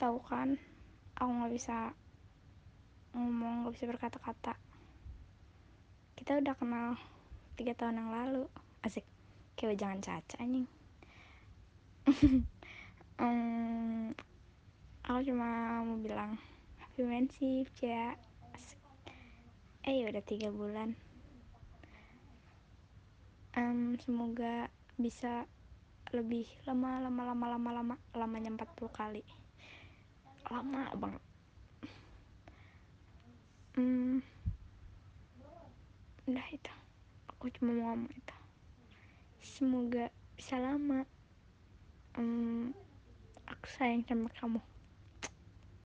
tahu kan aku nggak bisa ngomong nggak bisa berkata-kata. Kita udah kenal tiga tahun yang lalu. Asik. Kayak jangan caca anjing. Um, aku cuma mau bilang happy friendship ya asik. Eh ya udah tiga bulan. Um, semoga bisa lebih lama lama lama lama lama lamanya 40 kali. Lama banget hmm, udah itu. Aku cuma mau ngomong itu. Semoga bisa lama. Hmm, aku sayang sama kamu